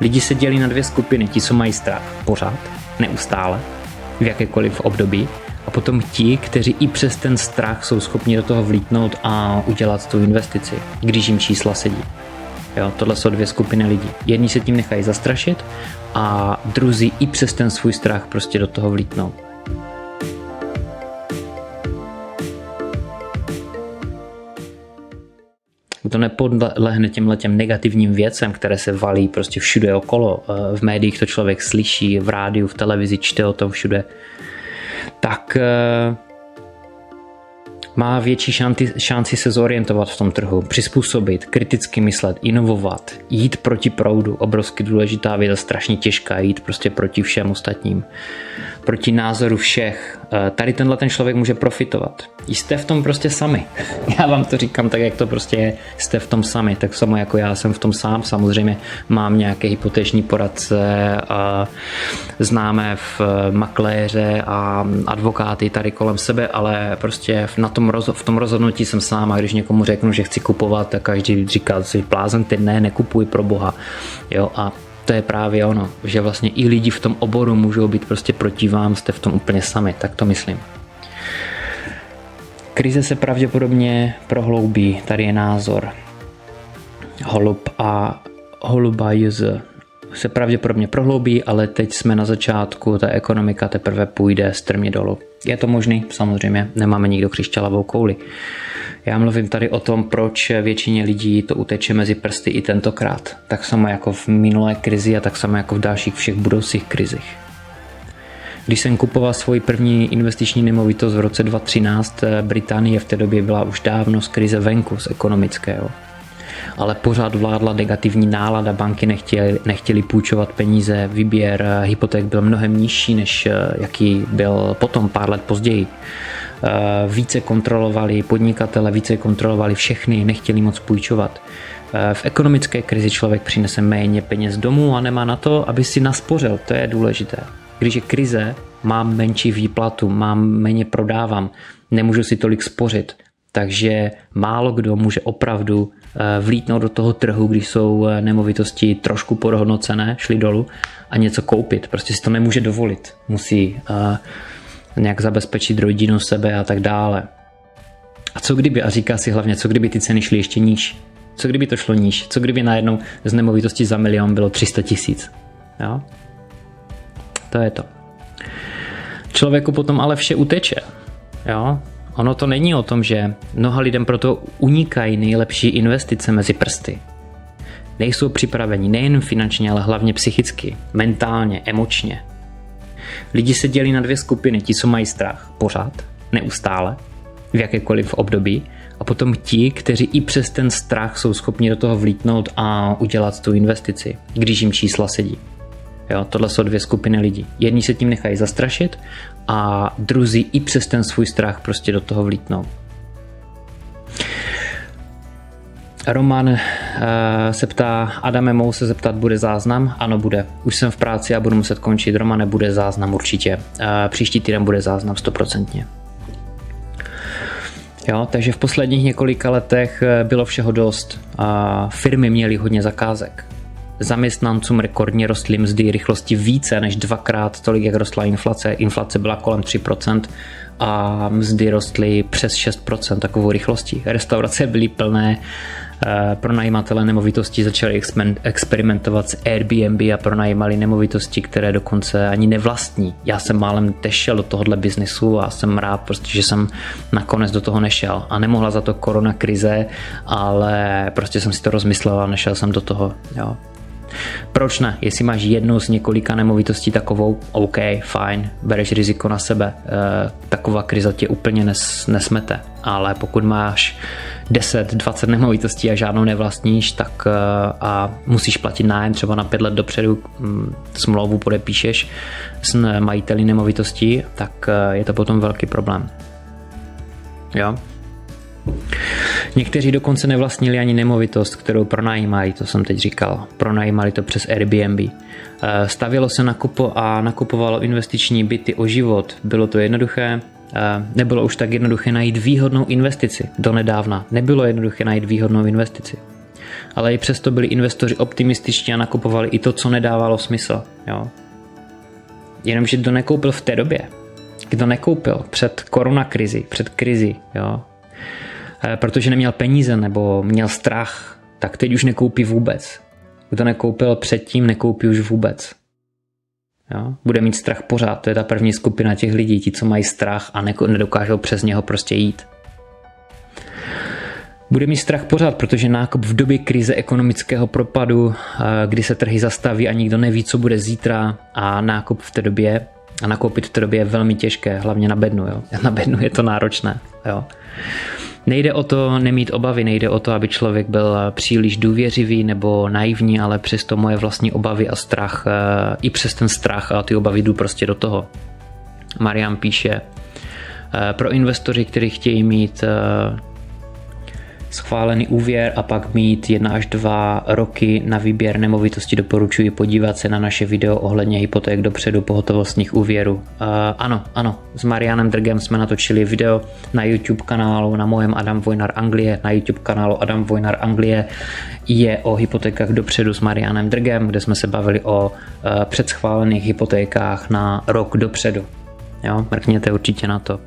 Lidi se dělí na dvě skupiny, ti, co mají strach pořád, neustále, v jakékoliv období, a potom ti, kteří i přes ten strach jsou schopni do toho vlítnout a udělat tu investici, když jim čísla sedí. Jo, tohle jsou dvě skupiny lidí. Jedni se tím nechají zastrašit a druzí i přes ten svůj strach prostě do toho vlítnou. To nepodlehne těmhle těm negativním věcem, které se valí prostě všude okolo. Eh, v médiích to člověk slyší, v rádiu, v televizi čte o tom všude. Tak eh, má větší šanci, šanci se zorientovat v tom trhu, přizpůsobit, kriticky myslet, inovovat, jít proti proudu, obrovsky důležitá věc, strašně těžká, jít prostě proti všem ostatním, proti názoru všech. Eh, tady tenhle ten člověk může profitovat. Jste v tom prostě sami. Já vám to říkám tak, jak to prostě je. Jste v tom sami, tak samo jako já jsem v tom sám. Samozřejmě mám nějaké hypoteční poradce, a známe v makléře a advokáty tady kolem sebe, ale prostě na tom roz, v tom rozhodnutí jsem sám a když někomu řeknu, že chci kupovat, tak každý říká, si blázen, ty ne, nekupuj pro boha. Jo, a to je právě ono, že vlastně i lidi v tom oboru můžou být prostě proti vám, jste v tom úplně sami, tak to myslím. Krize se pravděpodobně prohloubí, tady je názor. Holub a holuba jz se pravděpodobně prohloubí, ale teď jsme na začátku, ta ekonomika teprve půjde strmě dolů. Je to možný, samozřejmě, nemáme nikdo křišťalovou kouli. Já mluvím tady o tom, proč většině lidí to uteče mezi prsty i tentokrát. Tak samo jako v minulé krizi a tak samo jako v dalších všech budoucích krizích. Když jsem kupoval svoji první investiční nemovitost v roce 2013, Británie v té době byla už dávno z krize venku, z ekonomického ale pořád vládla negativní nálada, banky nechtěli, nechtěli půjčovat peníze, výběr eh, hypoték byl mnohem nižší, než eh, jaký byl potom pár let později. Eh, více kontrolovali podnikatele, více kontrolovali všechny, nechtěli moc půjčovat. V ekonomické krizi člověk přinese méně peněz domů a nemá na to, aby si naspořil. To je důležité. Když je krize, mám menší výplatu, mám méně prodávám, nemůžu si tolik spořit. Takže málo kdo může opravdu vlítnout do toho trhu, když jsou eh, nemovitosti trošku podhodnocené, šly dolů a něco koupit. Prostě si to nemůže dovolit. Musí uh, nějak zabezpečit rodinu, sebe a tak dále. A co kdyby, a říká si hlavně, co kdyby ty ceny šly ještě níž? Co kdyby to šlo níž? Co kdyby najednou z nemovitosti za milion bylo 300 tisíc? Jo? To je to. Člověku potom ale vše uteče. Jo? Ono to není o tom, že mnoha lidem proto unikají nejlepší investice mezi prsty. Nejsou připraveni nejen finančně, ale hlavně psychicky, mentálně, emočně. Lidi se dělí na dvě skupiny, ti, co mají strach pořád, neustále, v jakékoliv období, a potom ti, kteří i přes ten strach jsou schopni do toho vlítnout a udělat tu investici, když jim čísla sedí. Jo, tohle jsou dvě skupiny lidí. Jedni se tím nechají zastrašit a druzí i přes ten svůj strach prostě do toho vlítnou. Roman uh, se ptá, Adame, mohu se zeptat, bude záznam? Ano, bude. Už jsem v práci a budu muset končit. Romane, bude záznam určitě. Uh, příští týden bude záznam stoprocentně. Jo, takže v posledních několika letech eh, bylo všeho dost. A firmy měly hodně zakázek. Zaměstnancům rekordně rostly mzdy rychlosti více než dvakrát tolik, jak rostla inflace. Inflace byla kolem 3% a mzdy rostly přes 6% takovou rychlostí. Restaurace byly plné, eh, pronajímatele nemovitostí začali experimentovat s Airbnb a pronajímali nemovitosti, které dokonce ani nevlastní. Já jsem málem tešel do tohohle biznesu a jsem rád, prostě, že jsem nakonec do toho nešel. A nemohla za to korona krize, ale prostě jsem si to rozmyslel a nešel jsem do toho. Jo. Proč ne? Jestli máš jednu z několika nemovitostí takovou, OK, fajn, bereš riziko na sebe. E, taková krize tě úplně nes, nesmete. Ale pokud máš 10, 20 nemovitostí a žádnou nevlastníš, tak e, a musíš platit nájem třeba na 5 let dopředu, mm, smlouvu podepíšeš s majiteli nemovitostí, tak e, je to potom velký problém. Jo? Někteří dokonce nevlastnili ani nemovitost, kterou pronajímají, to jsem teď říkal. Pronajímali to přes Airbnb. Eh, stavilo se nakupo a nakupovalo investiční byty o život. Bylo to jednoduché, eh, nebylo už tak jednoduché najít výhodnou investici. Do nedávna nebylo jednoduché najít výhodnou investici. ale i přesto byli investoři optimističtí a nakupovali i to, co nedávalo smysl. Jo? Jenomže kdo nekoupil v té době, kdo nekoupil před koronakrizi, před krizi, jo, protože neměl peníze nebo měl strach, tak teď už nekoupí vůbec. Kdo nekoupil předtím, nekoupí už vůbec. Jo? Bude mít strach pořád, to je ta první skupina těch lidí, ti, co mají strach a nedokážou přes něho prostě jít. Bude mít strach pořád, protože nákup v době krize ekonomického propadu, eh, kdy se trhy zastaví a nikdo neví, co bude zítra a nákup v té době a nakoupit v té době je velmi těžké, hlavně na bednu. Jo? Na bednu je to náročné. Jo? Nejde o to nemít obavy, nejde o to, aby člověk byl příliš důvěřivý nebo naivní, ale přesto moje vlastní obavy a strach, eh, i přes ten strach a ty obavy jdu prostě do toho. Marian píše, eh, pro investoři, kteří chtějí mít schválený úvěr a pak mít jedna až dva roky na výběr nemovitosti doporučuji podívat se na naše video ohledně hypoték dopředu pohotovostních úvěrů. Uh, ano, ano, s Marianem Drgem jsme natočili video na YouTube kanálu, na mojem Adam Vojnar Anglie, na YouTube kanálu Adam Vojnar Anglie je o hypotékách dopředu s Marianem Drgem, kde jsme se bavili o uh, předschválených hypotékách na rok dopředu. Jo, mrkněte určitě na to.